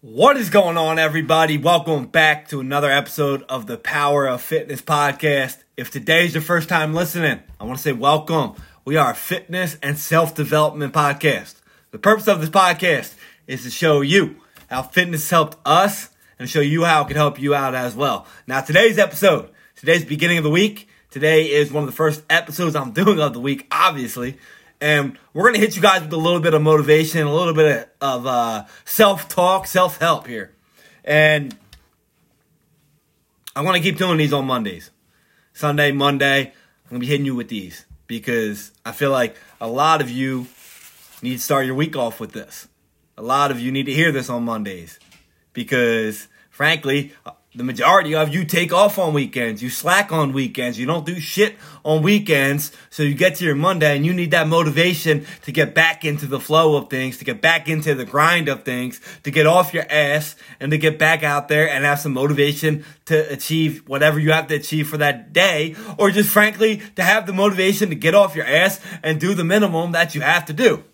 What is going on, everybody? Welcome back to another episode of the Power of Fitness podcast. If today's your first time listening, I want to say welcome. We are a fitness and self development podcast. The purpose of this podcast is to show you how fitness helped us and show you how it could help you out as well. Now, today's episode, today's beginning of the week, today is one of the first episodes I'm doing of the week, obviously. And we're going to hit you guys with a little bit of motivation, a little bit of uh, self talk, self help here. And I want to keep doing these on Mondays. Sunday, Monday, I'm going to be hitting you with these because I feel like a lot of you need to start your week off with this. A lot of you need to hear this on Mondays because, frankly, the majority of you take off on weekends. You slack on weekends. You don't do shit on weekends. So you get to your Monday and you need that motivation to get back into the flow of things, to get back into the grind of things, to get off your ass and to get back out there and have some motivation to achieve whatever you have to achieve for that day. Or just frankly, to have the motivation to get off your ass and do the minimum that you have to do.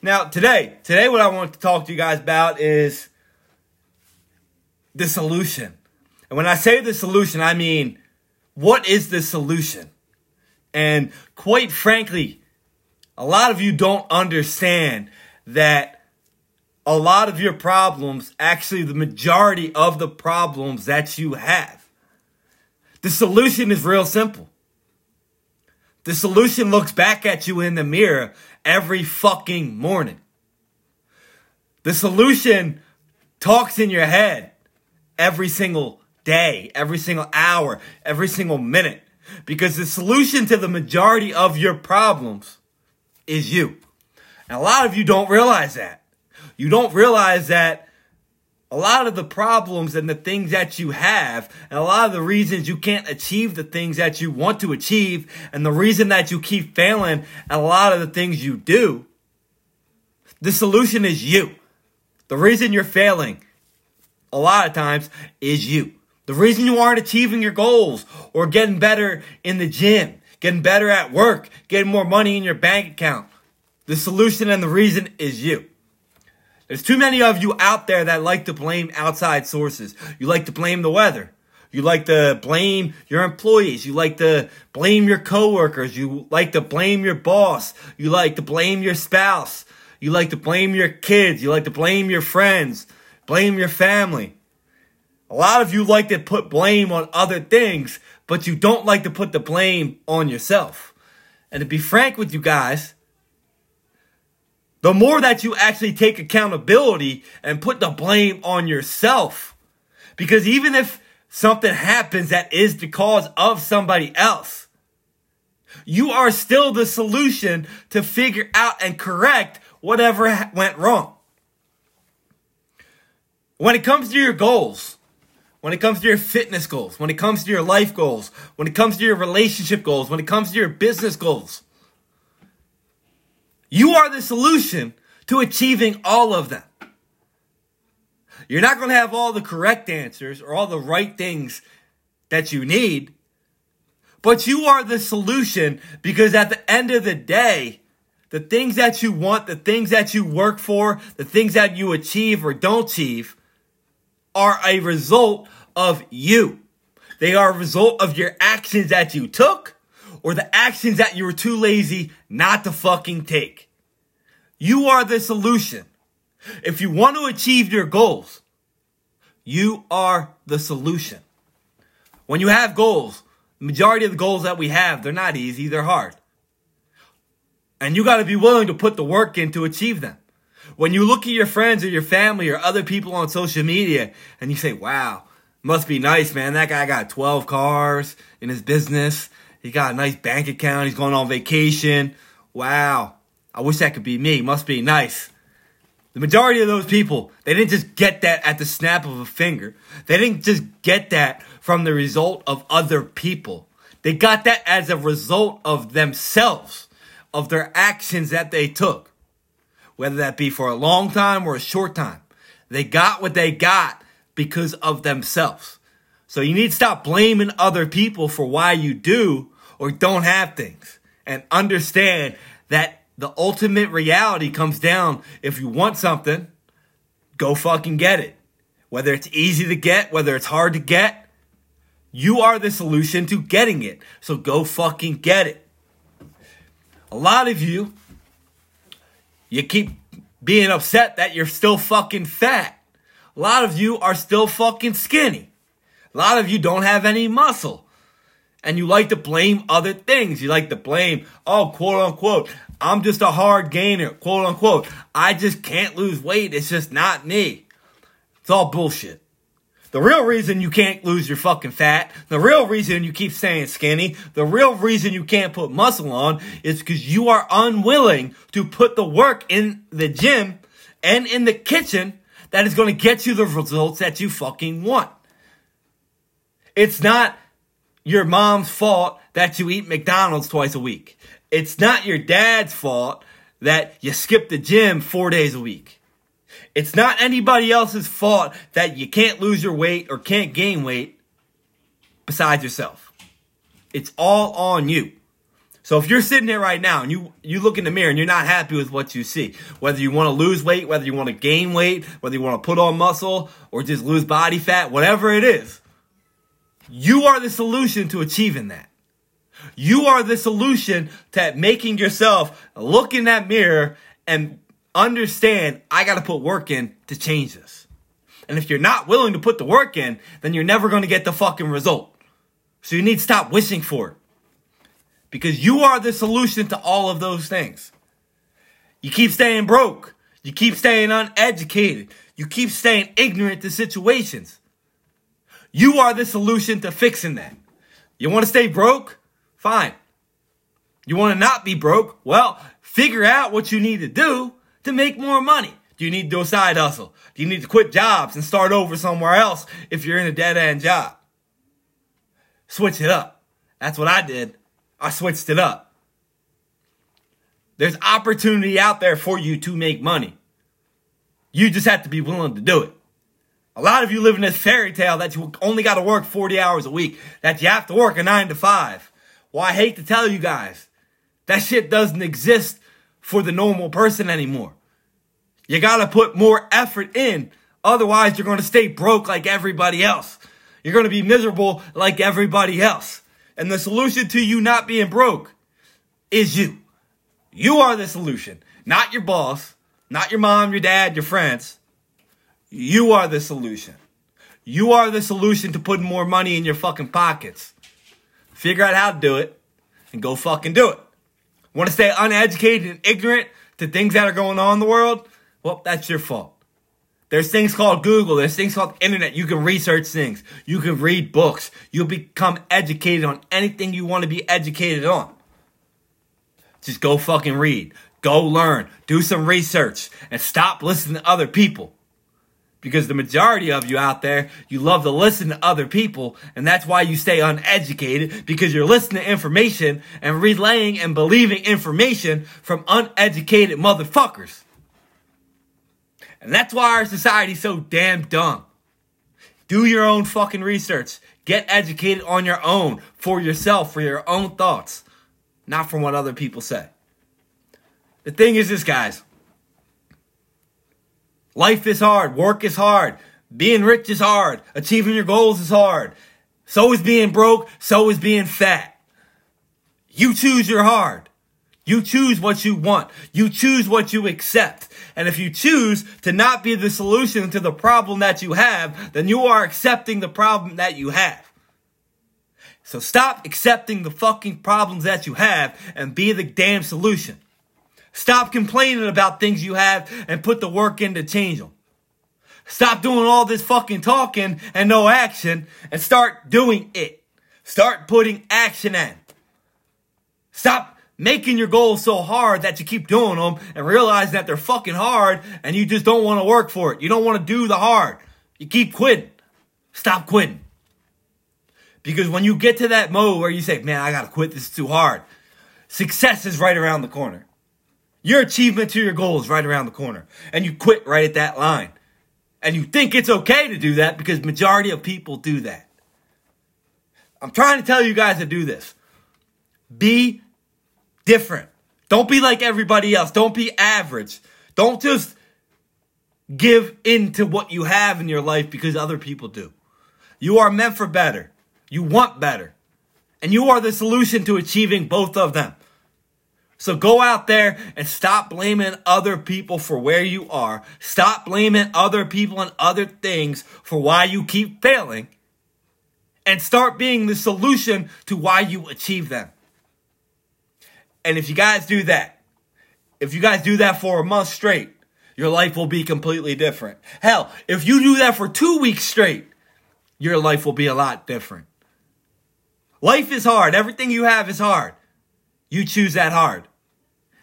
Now, today, today what I want to talk to you guys about is the solution. And when I say the solution, I mean, what is the solution? And quite frankly, a lot of you don't understand that a lot of your problems, actually, the majority of the problems that you have, the solution is real simple. The solution looks back at you in the mirror every fucking morning. The solution talks in your head every single day, every single hour, every single minute. Because the solution to the majority of your problems is you. And a lot of you don't realize that. You don't realize that a lot of the problems and the things that you have, and a lot of the reasons you can't achieve the things that you want to achieve, and the reason that you keep failing at a lot of the things you do, the solution is you. The reason you're failing a lot of times is you. The reason you aren't achieving your goals or getting better in the gym, getting better at work, getting more money in your bank account, the solution and the reason is you. There's too many of you out there that like to blame outside sources. You like to blame the weather. You like to blame your employees. You like to blame your coworkers. You like to blame your boss. You like to blame your spouse. You like to blame your kids. You like to blame your friends. Blame your family. A lot of you like to put blame on other things, but you don't like to put the blame on yourself. And to be frank with you guys, the more that you actually take accountability and put the blame on yourself, because even if something happens that is the cause of somebody else, you are still the solution to figure out and correct whatever went wrong. When it comes to your goals, when it comes to your fitness goals, when it comes to your life goals, when it comes to your relationship goals, when it comes to your business goals, you are the solution to achieving all of them. You're not going to have all the correct answers or all the right things that you need, but you are the solution because at the end of the day, the things that you want, the things that you work for, the things that you achieve or don't achieve, are a result of you. They are a result of your actions that you took or the actions that you were too lazy not to fucking take. You are the solution. If you want to achieve your goals, you are the solution. When you have goals, the majority of the goals that we have, they're not easy, they're hard. And you got to be willing to put the work in to achieve them. When you look at your friends or your family or other people on social media and you say, wow, must be nice, man. That guy got 12 cars in his business. He got a nice bank account. He's going on vacation. Wow. I wish that could be me. Must be nice. The majority of those people, they didn't just get that at the snap of a finger. They didn't just get that from the result of other people. They got that as a result of themselves, of their actions that they took whether that be for a long time or a short time. They got what they got because of themselves. So you need to stop blaming other people for why you do or don't have things and understand that the ultimate reality comes down if you want something, go fucking get it. Whether it's easy to get, whether it's hard to get, you are the solution to getting it. So go fucking get it. A lot of you, you keep being upset that you're still fucking fat. A lot of you are still fucking skinny. A lot of you don't have any muscle. And you like to blame other things. You like to blame, oh, quote unquote, I'm just a hard gainer, quote unquote. I just can't lose weight. It's just not me. It's all bullshit. The real reason you can't lose your fucking fat, the real reason you keep staying skinny, the real reason you can't put muscle on is because you are unwilling to put the work in the gym and in the kitchen that is going to get you the results that you fucking want. It's not your mom's fault that you eat McDonald's twice a week. It's not your dad's fault that you skip the gym four days a week. It's not anybody else's fault that you can't lose your weight or can't gain weight besides yourself. It's all on you. So if you're sitting there right now and you you look in the mirror and you're not happy with what you see, whether you want to lose weight, whether you want to gain weight, whether you want to put on muscle or just lose body fat, whatever it is, you are the solution to achieving that. You are the solution to making yourself look in that mirror and understand I got to put work in to change this. And if you're not willing to put the work in, then you're never going to get the fucking result. So you need to stop wishing for it. Because you are the solution to all of those things. You keep staying broke. You keep staying uneducated. You keep staying ignorant to situations. You are the solution to fixing that. You want to stay broke? Fine. You want to not be broke? Well, figure out what you need to do to make more money. Do you need to do a side hustle? Do you need to quit jobs and start over somewhere else if you're in a dead end job? Switch it up. That's what I did. I switched it up. There's opportunity out there for you to make money. You just have to be willing to do it. A lot of you live in this fairy tale that you only got to work 40 hours a week, that you have to work a 9 to 5. Well, I hate to tell you guys, that shit doesn't exist for the normal person anymore. You got to put more effort in. Otherwise, you're going to stay broke like everybody else. You're going to be miserable like everybody else. And the solution to you not being broke is you. You are the solution, not your boss, not your mom, your dad, your friends. You are the solution. You are the solution to putting more money in your fucking pockets. Figure out how to do it and go fucking do it. Want to stay uneducated and ignorant to things that are going on in the world? Well, that's your fault. There's things called Google. There's things called internet. You can research things. You can read books. You'll become educated on anything you want to be educated on. Just go fucking read. Go learn. Do some research and stop listening to other people because the majority of you out there, you love to listen to other people, and that's why you stay uneducated because you're listening to information and relaying and believing information from uneducated motherfuckers. And that's why our society's so damn dumb. Do your own fucking research. Get educated on your own, for yourself, for your own thoughts, not from what other people say. The thing is this, guys. Life is hard. Work is hard. Being rich is hard. Achieving your goals is hard. So is being broke. So is being fat. You choose your hard. You choose what you want. You choose what you accept. And if you choose to not be the solution to the problem that you have, then you are accepting the problem that you have. So stop accepting the fucking problems that you have and be the damn solution. Stop complaining about things you have and put the work in to change them. Stop doing all this fucking talking and no action and start doing it. Start putting action in. Stop making your goals so hard that you keep doing them and realize that they're fucking hard and you just don't want to work for it. You don't want to do the hard. You keep quitting. Stop quitting. Because when you get to that mode where you say, man, I gotta quit, this is too hard, success is right around the corner. Your achievement to your goal is right around the corner. And you quit right at that line. And you think it's okay to do that because majority of people do that. I'm trying to tell you guys to do this. Be different. Don't be like everybody else. Don't be average. Don't just give in to what you have in your life because other people do. You are meant for better. You want better. And you are the solution to achieving both of them. So go out there and stop blaming other people for where you are. Stop blaming other people and other things for why you keep failing. And start being the solution to why you achieve them. And if you guys do that, if you guys do that for a month straight, your life will be completely different. Hell, if you do that for two weeks straight, your life will be a lot different. Life is hard. Everything you have is hard. You choose that hard.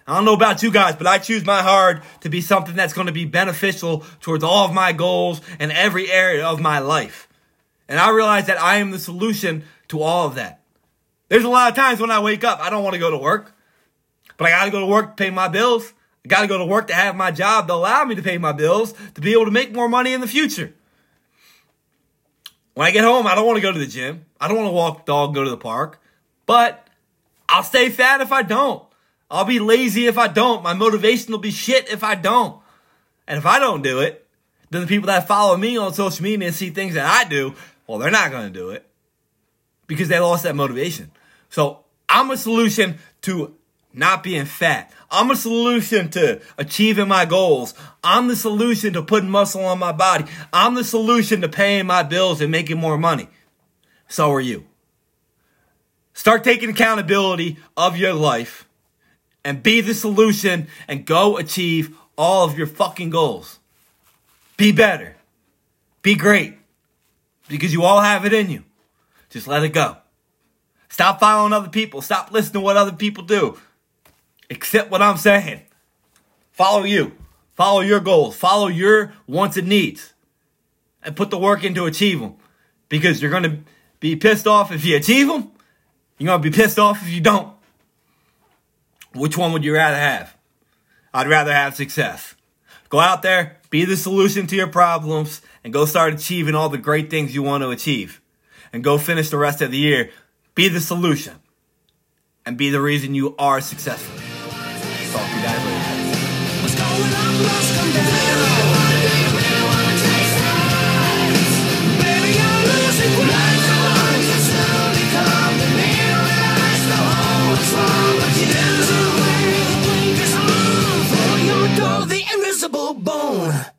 I don't know about you guys, but I choose my hard to be something that's going to be beneficial towards all of my goals and every area of my life. And I realize that I am the solution to all of that. There's a lot of times when I wake up, I don't want to go to work, but I got to go to work to pay my bills. I got to go to work to have my job to allow me to pay my bills, to be able to make more money in the future. When I get home, I don't want to go to the gym. I don't want to walk the dog, go to the park. But I'll stay fat if I don't. I'll be lazy if I don't. My motivation will be shit if I don't. And if I don't do it, then the people that follow me on social media and see things that I do, well, they're not to do it because they lost that motivation. So I'm a solution to not being fat. I'm a solution to achieving my goals. I'm the solution to putting muscle on my body. I'm the solution to paying my bills and making more money. So are you. Start taking accountability of your life and be the solution and go achieve all of your fucking goals. Be better. Be great. Because you all have it in you. Just let it go. Stop following other people. Stop listening to what other people do. Accept what I'm saying. Follow you. Follow your goals. Follow your wants and needs. And put the work in to achieve them. Because you're going to be pissed off if you achieve them. You're going to be pissed off if you don't. Which one would you rather have? I'd rather have success. Go out there, be the solution to your problems, and go start achieving all the great things you want to achieve. And go finish the rest of the year. Be the solution. And be the reason you are successful. Funky What's going on? What's come down? Wanna wanna taste that. Baby, I'm losing come. Realize the whole was wrong, but you didn't. The invisible bone.